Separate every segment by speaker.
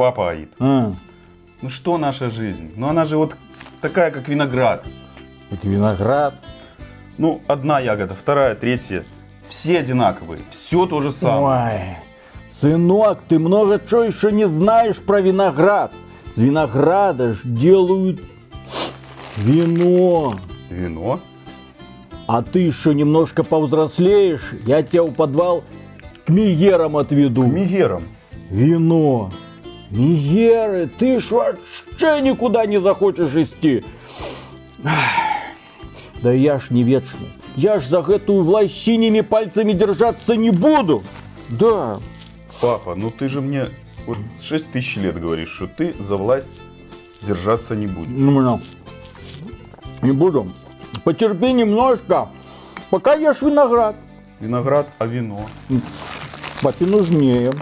Speaker 1: Папа Аид.
Speaker 2: А,
Speaker 1: Ну что наша жизнь? Ну она же вот такая, как виноград.
Speaker 2: это виноград.
Speaker 1: Ну, одна ягода, вторая, третья. Все одинаковые. Все то же самое.
Speaker 2: Ой, сынок, ты много чего еще не знаешь про виноград. Из винограда ж делают вино.
Speaker 1: Вино?
Speaker 2: А ты еще немножко повзрослеешь, я тебя в подвал к Миерам отведу.
Speaker 1: Мигером.
Speaker 2: Вино. Миеры, ты ж вообще никуда не захочешь идти. Да я ж не вечный. Я ж за эту власть синими пальцами держаться не буду. Да.
Speaker 1: Папа, ну ты же мне вот 6 тысяч лет говоришь, что ты за власть держаться не будешь.
Speaker 2: Ну, ну. Не буду. Потерпи немножко. Пока ешь виноград.
Speaker 1: Виноград, а вино?
Speaker 2: Папе нужнее.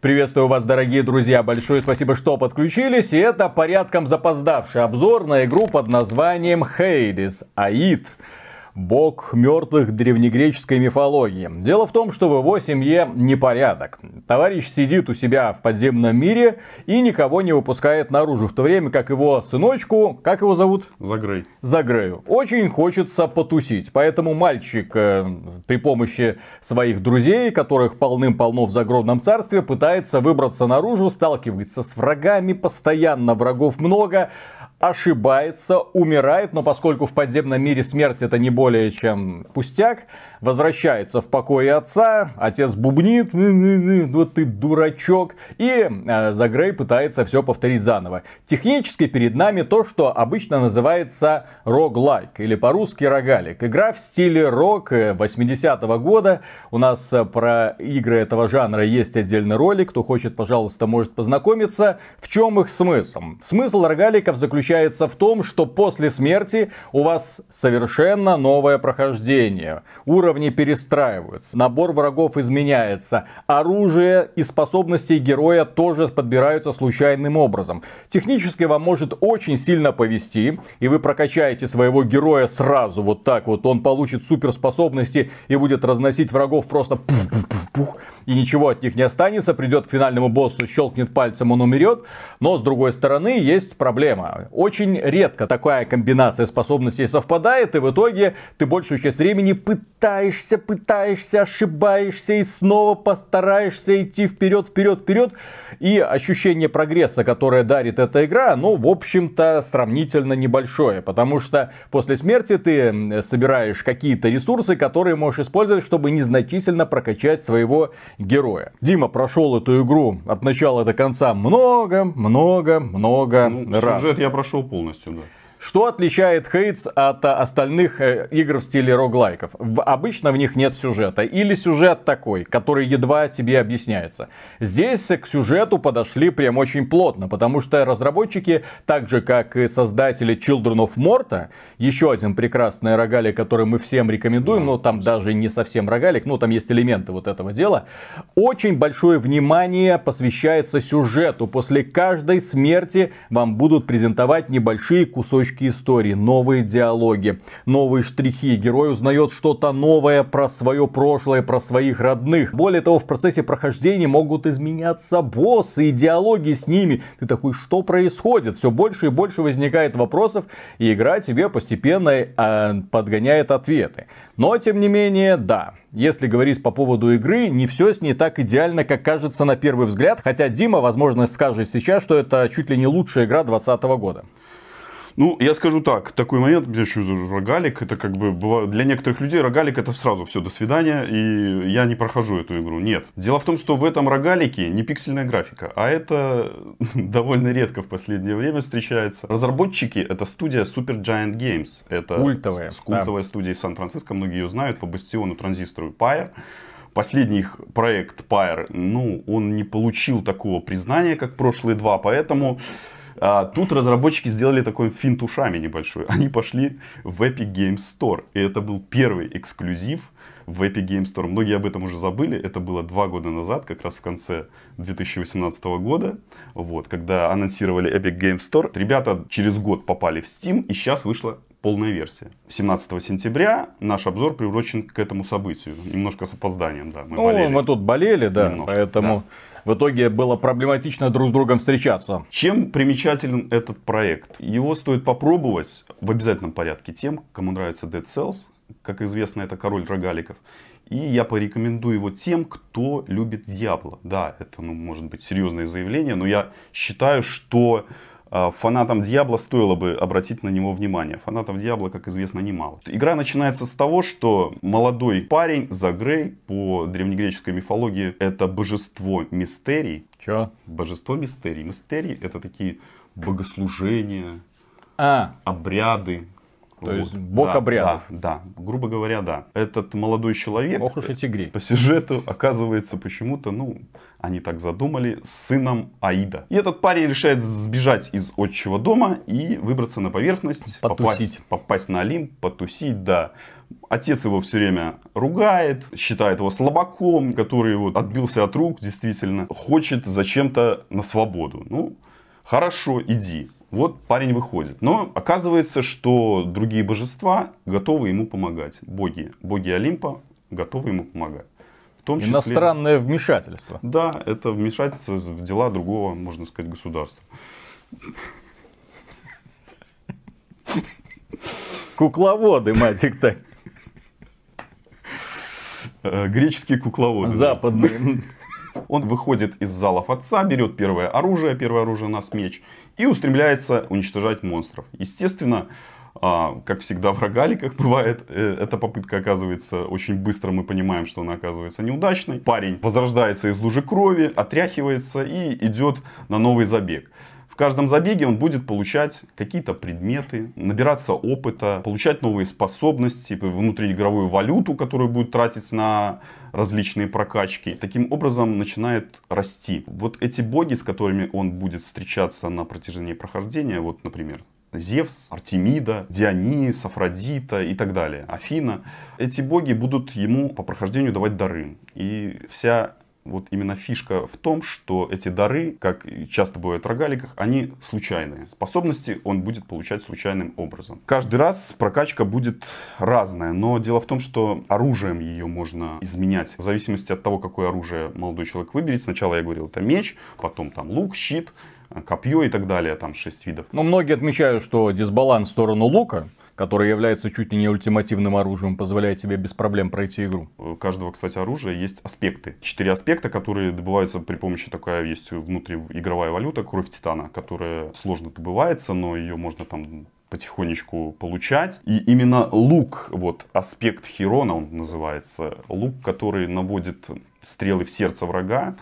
Speaker 3: Приветствую вас, дорогие друзья. Большое спасибо, что подключились. И это порядком запоздавший обзор на игру под названием Hades Аид. Бог мертвых древнегреческой мифологии. Дело в том, что в его семье непорядок. Товарищ сидит у себя в подземном мире и никого не выпускает наружу, в то время как его сыночку, как его зовут?
Speaker 1: Загрей.
Speaker 3: Загрею. Очень хочется потусить. Поэтому мальчик э, при помощи своих друзей, которых полным-полно в загробном царстве, пытается выбраться наружу, сталкивается с врагами, постоянно врагов много, ошибается, умирает, но поскольку в подземном мире смерть это не более чем пустяк, возвращается в покое отца, отец бубнит, «Ну-ну-ну, вот ты дурачок, и э, Загрей пытается все повторить заново. Технически перед нами то, что обычно называется роглайк, или по-русски рогалик. Игра в стиле рок 80-го года. У нас э, про игры этого жанра есть отдельный ролик, кто хочет, пожалуйста, может познакомиться. В чем их смысл? Смысл рогаликов заключается в том, что после смерти у вас совершенно новое прохождение. Уровни перестраиваются, набор врагов изменяется, оружие и способности героя тоже подбираются случайным образом. Технически вам может очень сильно повести, и вы прокачаете своего героя сразу вот так вот. Он получит суперспособности и будет разносить врагов просто пух-пух-пух, и ничего от них не останется. Придет к финальному боссу, щелкнет пальцем, он умрет. Но с другой стороны есть проблема. Очень редко такая комбинация способностей совпадает, и в итоге ты большую часть времени пытаешься, пытаешься, ошибаешься и снова постараешься идти вперед, вперед, вперед. И ощущение прогресса, которое дарит эта игра, ну, в общем-то, сравнительно небольшое. Потому что после смерти ты собираешь какие-то ресурсы, которые можешь использовать, чтобы незначительно прокачать своего героя. Дима прошел эту игру от начала до конца много, много, много
Speaker 1: Ну,
Speaker 3: раз.
Speaker 1: сюжет я прошел полностью, да.
Speaker 3: Что отличает Хейтс от а, остальных э, игр в стиле роглайков? Обычно в них нет сюжета. Или сюжет такой, который едва тебе объясняется. Здесь к сюжету подошли прям очень плотно, потому что разработчики, так же как и создатели Children of Morta, еще один прекрасный рогалик, который мы всем рекомендуем, но там даже не совсем рогалик, ну там есть элементы вот этого дела, очень большое внимание посвящается сюжету. После каждой смерти вам будут презентовать небольшие кусочки истории, новые диалоги, новые штрихи. Герой узнает что-то новое про свое прошлое, про своих родных. Более того, в процессе прохождения могут изменяться боссы и диалоги с ними. Ты такой, что происходит? Все больше и больше возникает вопросов, и игра тебе постепенно э, подгоняет ответы. Но, тем не менее, да, если говорить по поводу игры, не все с ней так идеально, как кажется на первый взгляд. Хотя Дима, возможно, скажет сейчас, что это чуть ли не лучшая игра 2020 года.
Speaker 1: Ну, я скажу так, такой момент, я что, рогалик, это как бы, бывает, для некоторых людей рогалик это сразу все, до свидания, и я не прохожу эту игру. Нет. Дело в том, что в этом рогалике не пиксельная графика, а это довольно редко в последнее время встречается. Разработчики это студия Super Giant Games. Это
Speaker 3: Культовая,
Speaker 1: с- культовая студия из Сан-Франциско, многие ее знают по бастиону, транзистору Pyre. Последний их проект Pyre, ну, он не получил такого признания, как прошлые два, поэтому а, тут разработчики сделали такой финт ушами небольшой. Они пошли в Epic Games Store. И это был первый эксклюзив в Epic Game Store. Многие об этом уже забыли. Это было два года назад, как раз в конце 2018 года, вот, когда анонсировали Epic Game Store. Ребята через год попали в Steam, и сейчас вышла полная версия. 17 сентября наш обзор приурочен к этому событию. Немножко с опозданием, да.
Speaker 3: Мы, ну, болели. мы тут болели, да, Немножко, поэтому... Да. В итоге было проблематично друг с другом встречаться.
Speaker 1: Чем примечателен этот проект? Его стоит попробовать в обязательном порядке тем, кому нравится Dead Cells. Как известно, это король рогаликов. И я порекомендую его тем, кто любит Диабло. Да, это, ну, может быть, серьезное заявление, но я считаю, что фанатам Диабло стоило бы обратить на него внимание. Фанатов Диабло, как известно, немало. Игра начинается с того, что молодой парень Загрей по древнегреческой мифологии это божество мистерий.
Speaker 3: Че?
Speaker 1: Божество мистерий. Мистерии это такие богослужения,
Speaker 3: а.
Speaker 1: обряды,
Speaker 3: то вот. есть бог да, обрядов.
Speaker 1: Да, да, грубо говоря, да. Этот молодой человек
Speaker 3: Ох уж эти гри.
Speaker 1: по сюжету оказывается почему-то, ну, они так задумали, сыном Аида. И этот парень решает сбежать из отчего дома и выбраться на поверхность,
Speaker 3: попасть,
Speaker 1: попасть на Олимп, потусить, да. Отец его все время ругает, считает его слабаком, который вот отбился от рук, действительно, хочет зачем-то на свободу. Ну, хорошо, иди. Вот парень выходит. Но оказывается, что другие божества готовы ему помогать. Боги, боги Олимпа готовы ему помогать.
Speaker 3: В том числе... Иностранное вмешательство.
Speaker 1: Да, это вмешательство в дела другого, можно сказать, государства.
Speaker 3: Кукловоды, мать их так.
Speaker 1: Э, греческие кукловоды.
Speaker 3: Западные.
Speaker 1: Он выходит из залов отца, берет первое оружие, первое оружие у нас меч, и устремляется уничтожать монстров. Естественно, а, как всегда в рогаликах бывает, э, эта попытка оказывается очень быстро, мы понимаем, что она оказывается неудачной. Парень возрождается из лужи крови, отряхивается и идет на новый забег каждом забеге он будет получать какие-то предметы, набираться опыта, получать новые способности, внутриигровую валюту, которую будет тратить на различные прокачки. Таким образом начинает расти. Вот эти боги, с которыми он будет встречаться на протяжении прохождения, вот, например, Зевс, Артемида, Дионис, Афродита и так далее, Афина. Эти боги будут ему по прохождению давать дары. И вся вот именно фишка в том, что эти дары, как часто бывает в рогаликах, они случайные. Способности он будет получать случайным образом. Каждый раз прокачка будет разная, но дело в том, что оружием ее можно изменять в зависимости от того, какое оружие молодой человек выберет. Сначала я говорил, это меч, потом там лук, щит, копье и так далее, там шесть видов.
Speaker 3: Но многие отмечают, что дисбаланс в сторону лука который является чуть ли не ультимативным оружием, позволяет тебе без проблем пройти игру.
Speaker 1: У каждого, кстати, оружия есть аспекты. Четыре аспекта, которые добываются при помощи такая есть внутриигровая валюта, кровь титана, которая сложно добывается, но ее можно там потихонечку получать. И именно лук, вот аспект Хирона он называется, лук, который наводит стрелы в сердце врага,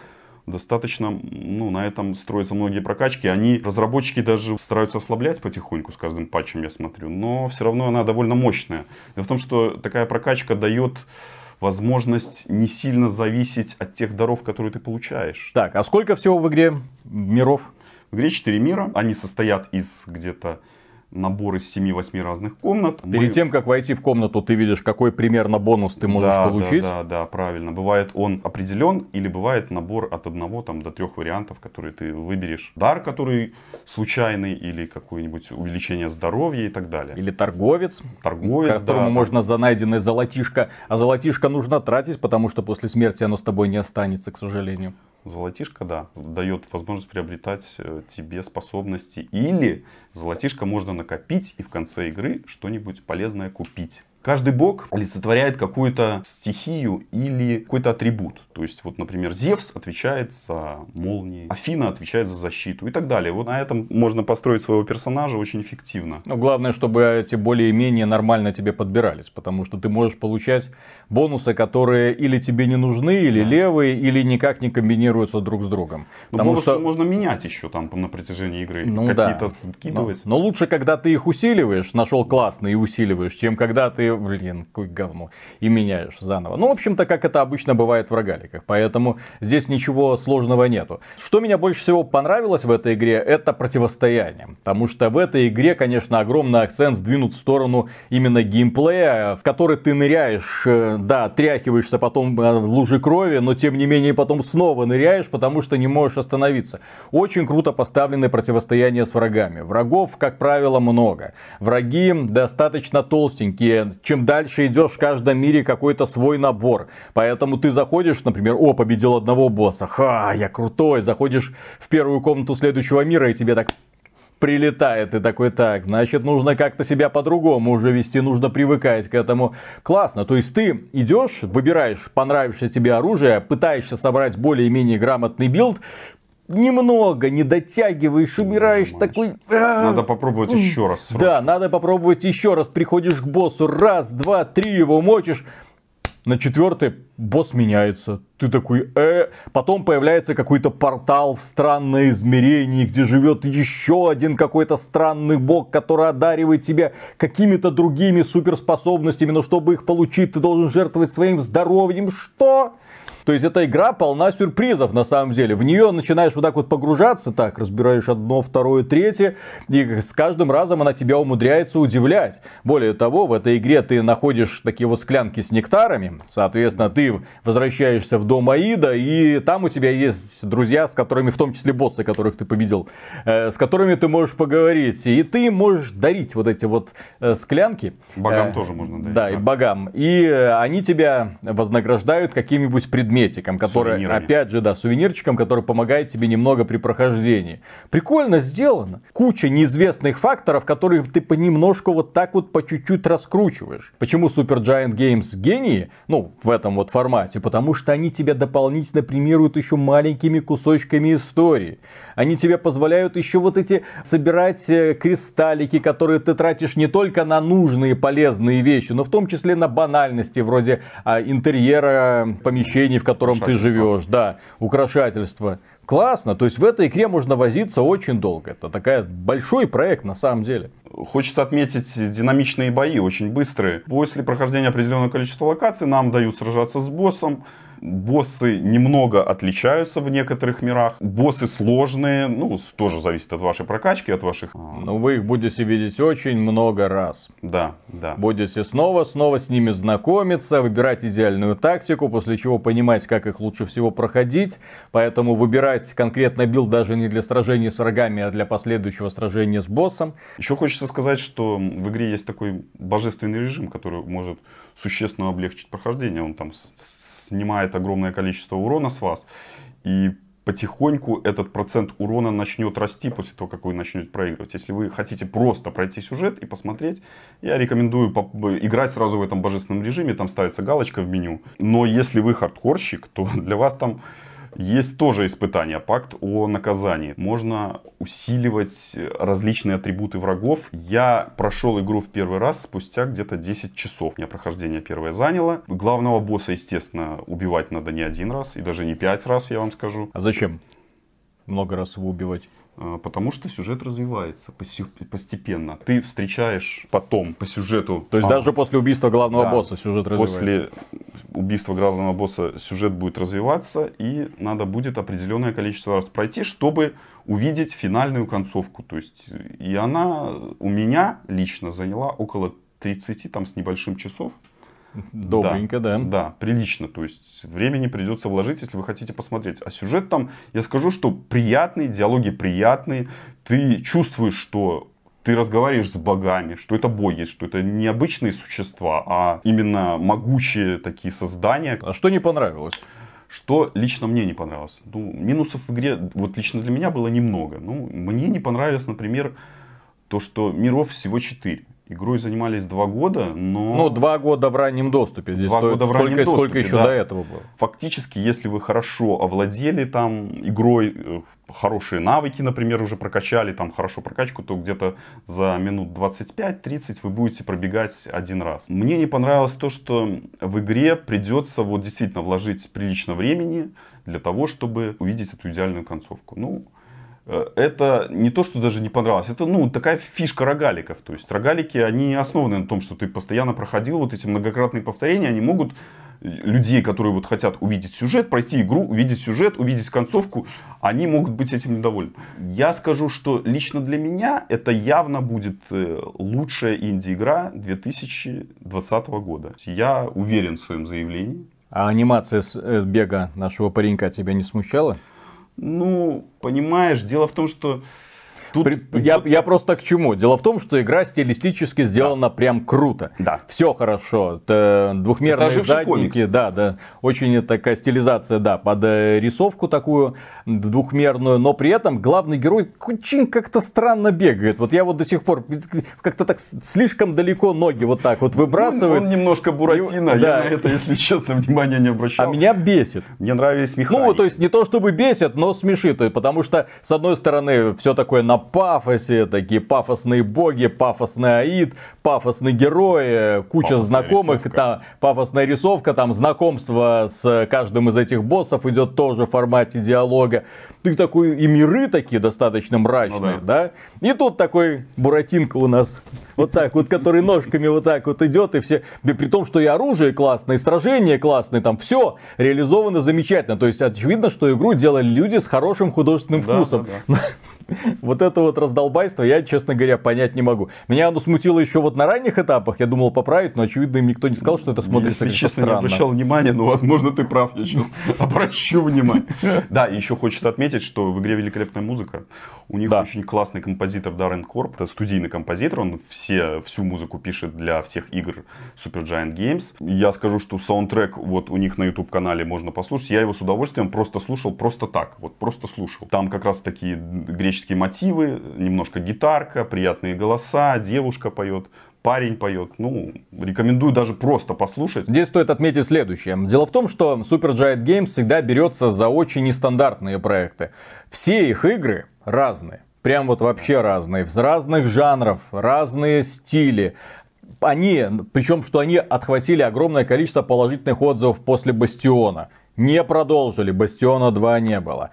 Speaker 1: достаточно, ну, на этом строятся многие прокачки. Они, разработчики даже стараются ослаблять потихоньку с каждым патчем, я смотрю. Но все равно она довольно мощная. Дело в том, что такая прокачка дает возможность не сильно зависеть от тех даров, которые ты получаешь.
Speaker 3: Так, а сколько всего в игре миров?
Speaker 1: В игре 4 мира. Они состоят из где-то набор из 7-8 разных комнат.
Speaker 3: Перед Мы... тем, как войти в комнату, ты видишь, какой примерно бонус ты можешь
Speaker 1: да,
Speaker 3: получить.
Speaker 1: Да, да, да, правильно. Бывает он определен, или бывает набор от одного там, до трех вариантов, которые ты выберешь. Дар, который случайный, или какое-нибудь увеличение здоровья и так далее.
Speaker 3: Или торговец,
Speaker 1: торговец
Speaker 3: которому да, можно за найденное золотишко. А золотишко нужно тратить, потому что после смерти оно с тобой не останется, к сожалению.
Speaker 1: Золотишко, да, дает возможность приобретать э, тебе способности. Или золотишко можно накопить и в конце игры что-нибудь полезное купить. Каждый бог олицетворяет какую-то стихию или какой-то атрибут. То есть, вот, например, Зевс отвечает за молнии, Афина отвечает за защиту и так далее. Вот на этом можно построить своего персонажа очень эффективно.
Speaker 3: Но главное, чтобы эти более-менее нормально тебе подбирались, потому что ты можешь получать бонусы, которые или тебе не нужны, или да. левые, или никак не комбинируются друг с другом.
Speaker 1: Но потому что можно менять еще там на протяжении игры, ну, какие-то да. скидывать.
Speaker 3: Но, но лучше, когда ты их усиливаешь, нашел классные и усиливаешь, чем когда ты блин, какое говно, и меняешь заново. Ну, в общем-то, как это обычно бывает в рогаликах, поэтому здесь ничего сложного нету. Что меня больше всего понравилось в этой игре, это противостояние, потому что в этой игре, конечно, огромный акцент сдвинут в сторону именно геймплея, в который ты ныряешь, э, да, тряхиваешься потом э, в луже крови, но тем не менее потом снова ныряешь, потому что не можешь остановиться. Очень круто поставлены противостояния с врагами. Врагов, как правило, много. Враги достаточно толстенькие. Чем дальше идешь в каждом мире какой-то свой набор. Поэтому ты заходишь, например, о, победил одного босса. Ха, я крутой. Заходишь в первую комнату следующего мира и тебе так прилетает и такой, так, значит, нужно как-то себя по-другому уже вести, нужно привыкать к этому. Классно, то есть ты идешь, выбираешь понравившееся тебе оружие, пытаешься собрать более-менее грамотный билд, немного не дотягиваешь, убираешь такой...
Speaker 1: «А». Надо попробовать еще раз.
Speaker 3: Срочно. Да, надо попробовать еще раз. Приходишь к боссу, раз, два, три его мочишь. На четвертый босс меняется. Ты такой, э, потом появляется какой-то портал в странное измерение, где живет еще один какой-то странный бог, который одаривает тебя какими-то другими суперспособностями, но чтобы их получить, ты должен жертвовать своим здоровьем. Что? То есть эта игра полна сюрпризов на самом деле. В нее начинаешь вот так вот погружаться, так, разбираешь одно, второе, третье, и с каждым разом она тебя умудряется удивлять. Более того, в этой игре ты находишь такие вот склянки с нектарами, соответственно, ты возвращаешься в дом Аида, и там у тебя есть друзья, с которыми, в том числе боссы, которых ты победил, э, с которыми ты можешь поговорить, и ты можешь дарить вот эти вот э, склянки.
Speaker 1: Богам э, тоже можно дарить.
Speaker 3: Да, да, и богам. И они тебя вознаграждают какими-нибудь предметами предметиком, который, опять же, да, сувенирчиком, который помогает тебе немного при прохождении. Прикольно сделано. Куча неизвестных факторов, которые ты понемножку вот так вот по чуть-чуть раскручиваешь. Почему Super Giant Games гении? Ну, в этом вот формате. Потому что они тебя дополнительно премируют еще маленькими кусочками истории. Они тебе позволяют еще вот эти собирать э, кристаллики, которые ты тратишь не только на нужные полезные вещи, но в том числе на банальности, вроде а, интерьера помещений, в котором ты живешь, да, украшательства. Классно, то есть в этой игре можно возиться очень долго. Это такая большой проект на самом деле.
Speaker 1: Хочется отметить динамичные бои, очень быстрые. После прохождения определенного количества локаций нам дают сражаться с боссом. Боссы немного отличаются в некоторых мирах. Боссы сложные, ну, тоже зависит от вашей прокачки, от ваших...
Speaker 3: А, Но вы их будете видеть очень много раз.
Speaker 1: Да, да.
Speaker 3: Будете снова-снова с ними знакомиться, выбирать идеальную тактику, после чего понимать, как их лучше всего проходить. Поэтому выбирать конкретно билд даже не для сражения с врагами, а для последующего сражения с боссом.
Speaker 1: Еще хочется сказать, что в игре есть такой божественный режим, который может существенно облегчить прохождение. Он там снимает огромное количество урона с вас. И потихоньку этот процент урона начнет расти после того, как вы начнете проигрывать. Если вы хотите просто пройти сюжет и посмотреть, я рекомендую играть сразу в этом божественном режиме, там ставится галочка в меню. Но если вы хардкорщик, то для вас там есть тоже испытание, пакт о наказании. Можно усиливать различные атрибуты врагов. Я прошел игру в первый раз спустя где-то 10 часов. У меня прохождение первое заняло. Главного босса, естественно, убивать надо не один раз, и даже не пять раз, я вам скажу.
Speaker 3: А зачем много раз его убивать?
Speaker 1: А, потому что сюжет развивается постепенно. Ты встречаешь потом по сюжету.
Speaker 3: То есть а, даже после убийства главного да, босса сюжет развивается.
Speaker 1: После убийства главного босса сюжет будет развиваться, и надо будет определенное количество раз пройти, чтобы увидеть финальную концовку. То есть, и она у меня лично заняла около 30 там с небольшим часов.
Speaker 3: Добренько, да,
Speaker 1: да. Да, прилично. То есть времени придется вложить, если вы хотите посмотреть. А сюжет там, я скажу, что приятный, диалоги приятные. Ты чувствуешь, что ты разговариваешь с богами, что это боги, что это не обычные существа, а именно могучие такие создания.
Speaker 3: А что не понравилось?
Speaker 1: Что лично мне не понравилось? Ну, минусов в игре, вот лично для меня было немного. Ну, мне не понравилось, например, то, что миров всего четыре. Игрой занимались два года, но...
Speaker 3: Ну, два года в раннем доступе. Здесь два года в раннем сколько, доступе, сколько еще да. до этого было?
Speaker 1: Фактически, если вы хорошо овладели там игрой, э, хорошие навыки, например, уже прокачали, там хорошо прокачку, то где-то за минут 25-30 вы будете пробегать один раз. Мне не понравилось то, что в игре придется вот действительно вложить прилично времени для того, чтобы увидеть эту идеальную концовку. Ну, это не то, что даже не понравилось, это ну такая фишка рогаликов. То есть рогалики, они основаны на том, что ты постоянно проходил вот эти многократные повторения, они могут людей, которые вот хотят увидеть сюжет, пройти игру, увидеть сюжет, увидеть концовку, они могут быть этим недовольны. Я скажу, что лично для меня это явно будет э, лучшая инди-игра 2020 года. Я уверен в своем заявлении.
Speaker 3: А анимация с э, бега нашего паренька тебя не смущала?
Speaker 1: Ну, понимаешь, дело в том, что
Speaker 3: Тут я, я просто к чему? Дело в том, что игра стилистически сделана да. прям круто.
Speaker 1: Да.
Speaker 3: Все хорошо. Это двухмерные Это задники. Комикс. Да, да. Очень такая стилизация, да, под э, рисовку такую двухмерную. Но при этом главный герой очень как-то странно бегает. Вот я вот до сих пор как-то так слишком далеко ноги вот так вот выбрасывает.
Speaker 1: Он, он немножко буратино. И, да. Я на это, если честно, внимания не обращал.
Speaker 3: А меня бесит.
Speaker 1: Мне нравились механики.
Speaker 3: Ну, то есть не то чтобы бесит, но смешит. Потому что, с одной стороны, все такое на пафосе, такие пафосные боги, пафосный аид, пафосный герой, куча пафосная знакомых, рисовка. там пафосная рисовка, там знакомство с каждым из этих боссов идет тоже в формате диалога. Ты такой, и миры такие достаточно мрачные, ну, да. да? И тут такой Буратинка у нас, вот так вот, который ножками вот так вот идет, и все, при том, что и оружие классное, и сражение классное, там все реализовано замечательно. То есть очевидно, что игру делали люди с хорошим художественным вкусом. Да, да. Вот это вот раздолбайство я, честно говоря, понять не могу. Меня оно смутило еще вот на ранних этапах. Я думал поправить, но очевидно им никто не сказал, что это смотрится
Speaker 1: Если честно, странно. не обращал внимания, но возможно ты прав. Я сейчас обращу внимание. Да, и еще хочется отметить, что в игре великолепная музыка. У них да. очень классный композитор Даррен Корп. Это студийный композитор. Он все, всю музыку пишет для всех игр Super Giant Games. Я скажу, что саундтрек вот у них на YouTube канале можно послушать. Я его с удовольствием просто слушал просто так. Вот просто слушал. Там как раз такие греческие греческие мотивы, немножко гитарка, приятные голоса, девушка поет парень поет. Ну, рекомендую даже просто послушать.
Speaker 3: Здесь стоит отметить следующее. Дело в том, что Supergiant Games всегда берется за очень нестандартные проекты. Все их игры разные. Прям вот вообще разные. Разных жанров, разные стили. Они, причем, что они отхватили огромное количество положительных отзывов после Бастиона. Не продолжили, Бастиона 2 не было.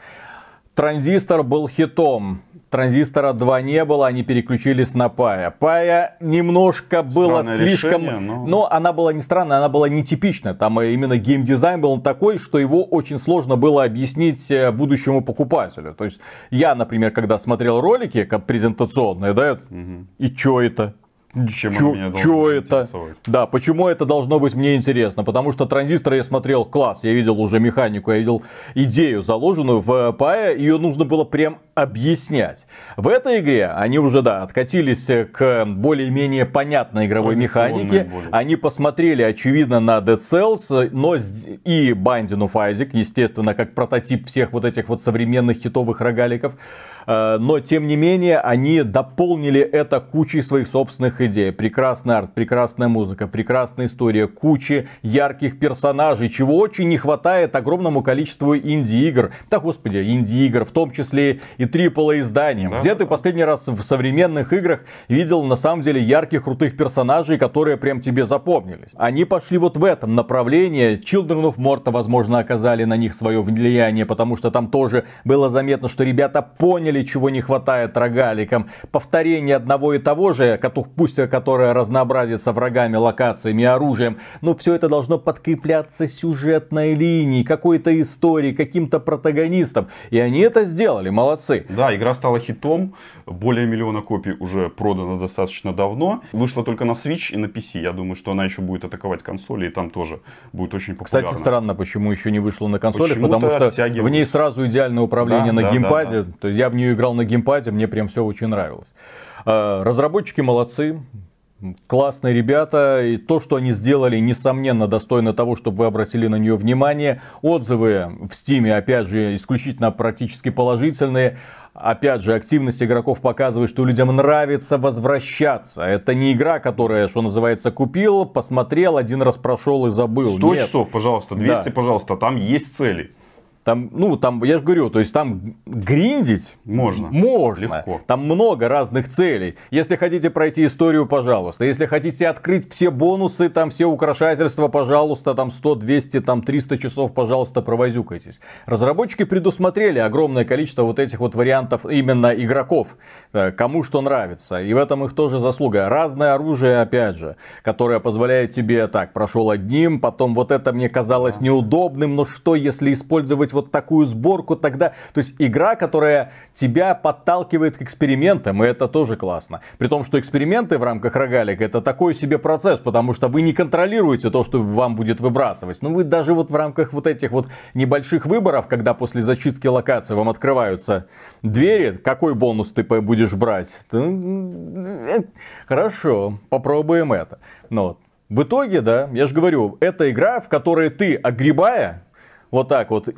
Speaker 3: Транзистор был хитом. Транзистора 2 не было, они переключились на Пая. Пая немножко было Странное слишком... Решение, но... но она была не странная, она была нетипичная. Там именно геймдизайн был такой, что его очень сложно было объяснить э, будущему покупателю. То есть я, например, когда смотрел ролики как презентационные, да, угу. и чё это?
Speaker 1: Чем чё, меня чё это?
Speaker 3: Да, почему это должно быть мне интересно? Потому что транзистор я смотрел класс, я видел уже механику, я видел идею заложенную в PAE, ее нужно было прям объяснять. В этой игре они уже, да, откатились к более-менее понятной игровой механике. Более. Они посмотрели, очевидно, на Dead Cells, но и Binding of Isaac, естественно, как прототип всех вот этих вот современных хитовых рогаликов. Э, но тем не менее они дополнили это кучей своих собственных идей. Прекрасный арт, прекрасная музыка, прекрасная история, куча ярких персонажей, чего очень не хватает огромному количеству инди-игр. Да, господи, инди-игр, в том числе и AAA изданиям. Да, Где да, ты последний раз в современных играх видел на самом деле ярких, крутых персонажей, которые прям тебе запомнились? Они пошли вот в этом направлении. Children of Morta, возможно, оказали на них свое влияние, потому что там тоже было заметно, что ребята поняли, поняли, чего не хватает рогаликам. Повторение одного и того же, пусть которое разнообразится врагами, локациями, оружием, но все это должно подкрепляться сюжетной линией, какой-то историей, каким-то протагонистом. И они это сделали, молодцы.
Speaker 1: Да, игра стала хитом, более миллиона копий уже продано достаточно давно. Вышла только на Switch и на PC. Я думаю, что она еще будет атаковать консоли, и там тоже будет очень популярна.
Speaker 3: Кстати, странно, почему еще не вышла на консоли, потому что в ней сразу идеальное управление да, на да, геймпаде. Да, да. То есть я в нее играл на геймпаде, мне прям все очень нравилось. А, разработчики молодцы, классные ребята, и то, что они сделали, несомненно, достойно того, чтобы вы обратили на нее внимание. Отзывы в Стиме, опять же, исключительно практически положительные. Опять же, активность игроков показывает, что людям нравится возвращаться. Это не игра, которая, что называется, купил, посмотрел, один раз прошел и забыл.
Speaker 1: 100 Нет. часов, пожалуйста, 200, да. пожалуйста, там есть цели.
Speaker 3: Там, ну, там, я же говорю, то есть там гриндить
Speaker 1: Можно.
Speaker 3: Можно.
Speaker 1: Легко.
Speaker 3: Там много разных целей. Если хотите пройти историю, пожалуйста. Если хотите открыть все бонусы, там все украшательства, пожалуйста, там 100, 200, там 300 часов, пожалуйста, провозюкайтесь. Разработчики предусмотрели огромное количество вот этих вот вариантов именно игроков. Э, Кому что нравится. И в этом их тоже заслуга. Разное оружие, опять же, которое позволяет тебе так, прошел одним, потом вот это мне казалось неудобным, но что если использовать вот такую сборку тогда? То есть игра, которая тебя подталкивает к экспериментам, и это тоже классно. При том, что эксперименты в рамках рогалика это такой себе процесс, потому что вы не контролируете то, что вам будет выбрасывать. Но вы даже вот в рамках вот этих вот небольших выборов, когда после зачистки локации вам открываются двери, какой бонус ты будешь брать? Э, Хорошо, попробуем это. Но вот. в итоге, да, я же говорю, это игра, в которой ты, огребая, вот так вот.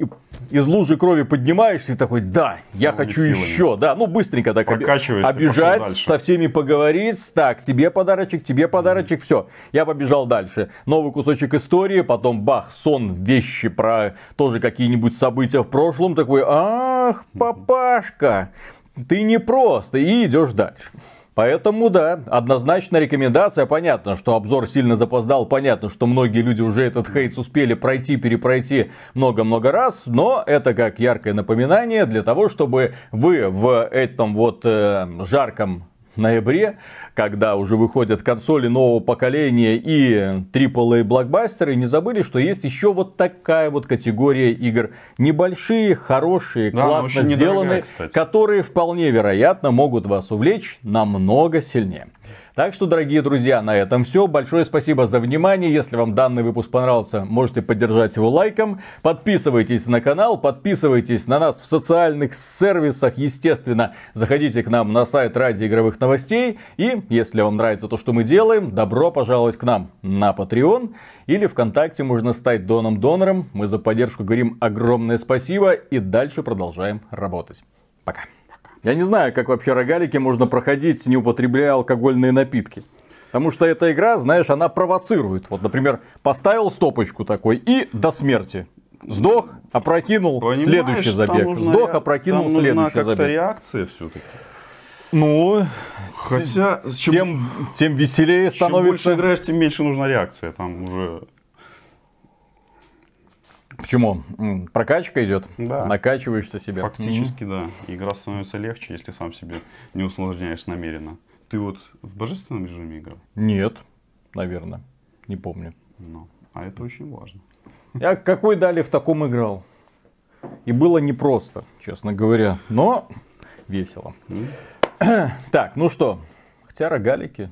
Speaker 3: Из лужи крови поднимаешься и такой, да, я
Speaker 1: новыми
Speaker 3: хочу
Speaker 1: силами.
Speaker 3: еще, да, ну быстренько так обижать, со всеми поговорить, так, тебе подарочек, тебе подарочек, все, я побежал дальше. Новый кусочек истории, потом бах, сон, вещи про тоже какие-нибудь события в прошлом, такой, ах, папашка, ты не просто, и идешь дальше. Поэтому, да, однозначно рекомендация. Понятно, что обзор сильно запоздал. Понятно, что многие люди уже этот хейт успели пройти, перепройти много-много раз. Но это как яркое напоминание для того, чтобы вы в этом вот э, жарком ноябре, когда уже выходят консоли нового поколения и AAA блокбастеры, не забыли, что есть еще вот такая вот категория игр. Небольшие, хорошие,
Speaker 1: Да,
Speaker 3: классно сделанные, которые вполне вероятно могут вас увлечь намного сильнее. Так что, дорогие друзья, на этом все. Большое спасибо за внимание. Если вам данный выпуск понравился, можете поддержать его лайком. Подписывайтесь на канал, подписывайтесь на нас в социальных сервисах. Естественно, заходите к нам на сайт ради игровых новостей. И, если вам нравится то, что мы делаем, добро пожаловать к нам на Patreon. Или ВКонтакте можно стать доном-донором. Мы за поддержку говорим огромное спасибо и дальше продолжаем работать. Пока. Я не знаю, как вообще рогалики можно проходить, не употребляя алкогольные напитки. Потому что эта игра, знаешь, она провоцирует. Вот, например, поставил стопочку такой и до смерти. Сдох, опрокинул,
Speaker 1: Понимаешь,
Speaker 3: следующий забег.
Speaker 1: нужна
Speaker 3: Сдох, опрокинул,
Speaker 1: там
Speaker 3: следующий
Speaker 1: как-то
Speaker 3: забег.
Speaker 1: реакция все-таки.
Speaker 3: Ну,
Speaker 1: Хотя, чем,
Speaker 3: тем, тем веселее
Speaker 1: чем больше
Speaker 3: становится.
Speaker 1: играешь, тем меньше нужна реакция. Там уже
Speaker 3: Почему? Прокачка идет,
Speaker 1: Да.
Speaker 3: накачиваешься себя.
Speaker 1: фактически, да. Игра становится легче, если сам себе не усложняешь намеренно. Ты вот в божественном режиме играл?
Speaker 3: Нет, наверное, не помню.
Speaker 1: Ну, а это очень важно.
Speaker 3: Я какой дали в таком играл. И было непросто, честно говоря, но весело. Так, ну что, хотя рогалики,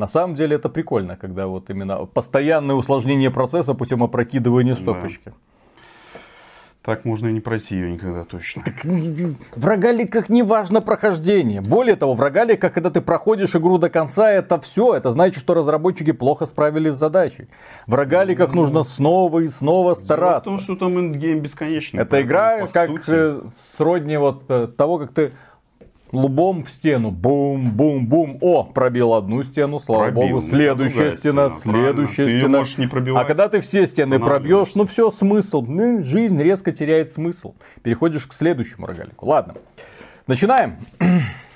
Speaker 3: на самом деле это прикольно, когда вот именно постоянное усложнение процесса путем опрокидывания стопочки.
Speaker 1: Так можно и не пройти ее никогда точно.
Speaker 3: В рогаликах не важно прохождение. Более того, в рогаликах, когда ты проходишь игру до конца, это все. Это значит, что разработчики плохо справились с задачей. В рогаликах нужно снова и снова
Speaker 1: Дело в
Speaker 3: стараться.
Speaker 1: том, что там эндгейм бесконечный.
Speaker 3: Это игра как
Speaker 1: сути,
Speaker 3: э, сродни вот э, того, как ты лбом в стену, бум-бум-бум, о, пробил одну стену, слава
Speaker 1: Пробил,
Speaker 3: богу,
Speaker 1: ну,
Speaker 3: следующая стена,
Speaker 1: стена, правильно.
Speaker 3: следующая
Speaker 1: Ты её
Speaker 3: стена.
Speaker 1: можешь не пробивать,
Speaker 3: а когда ты все стены пробьешь, ну все, смысл, ну, жизнь резко теряет смысл. Переходишь к следующему рогалику. Ладно, начинаем.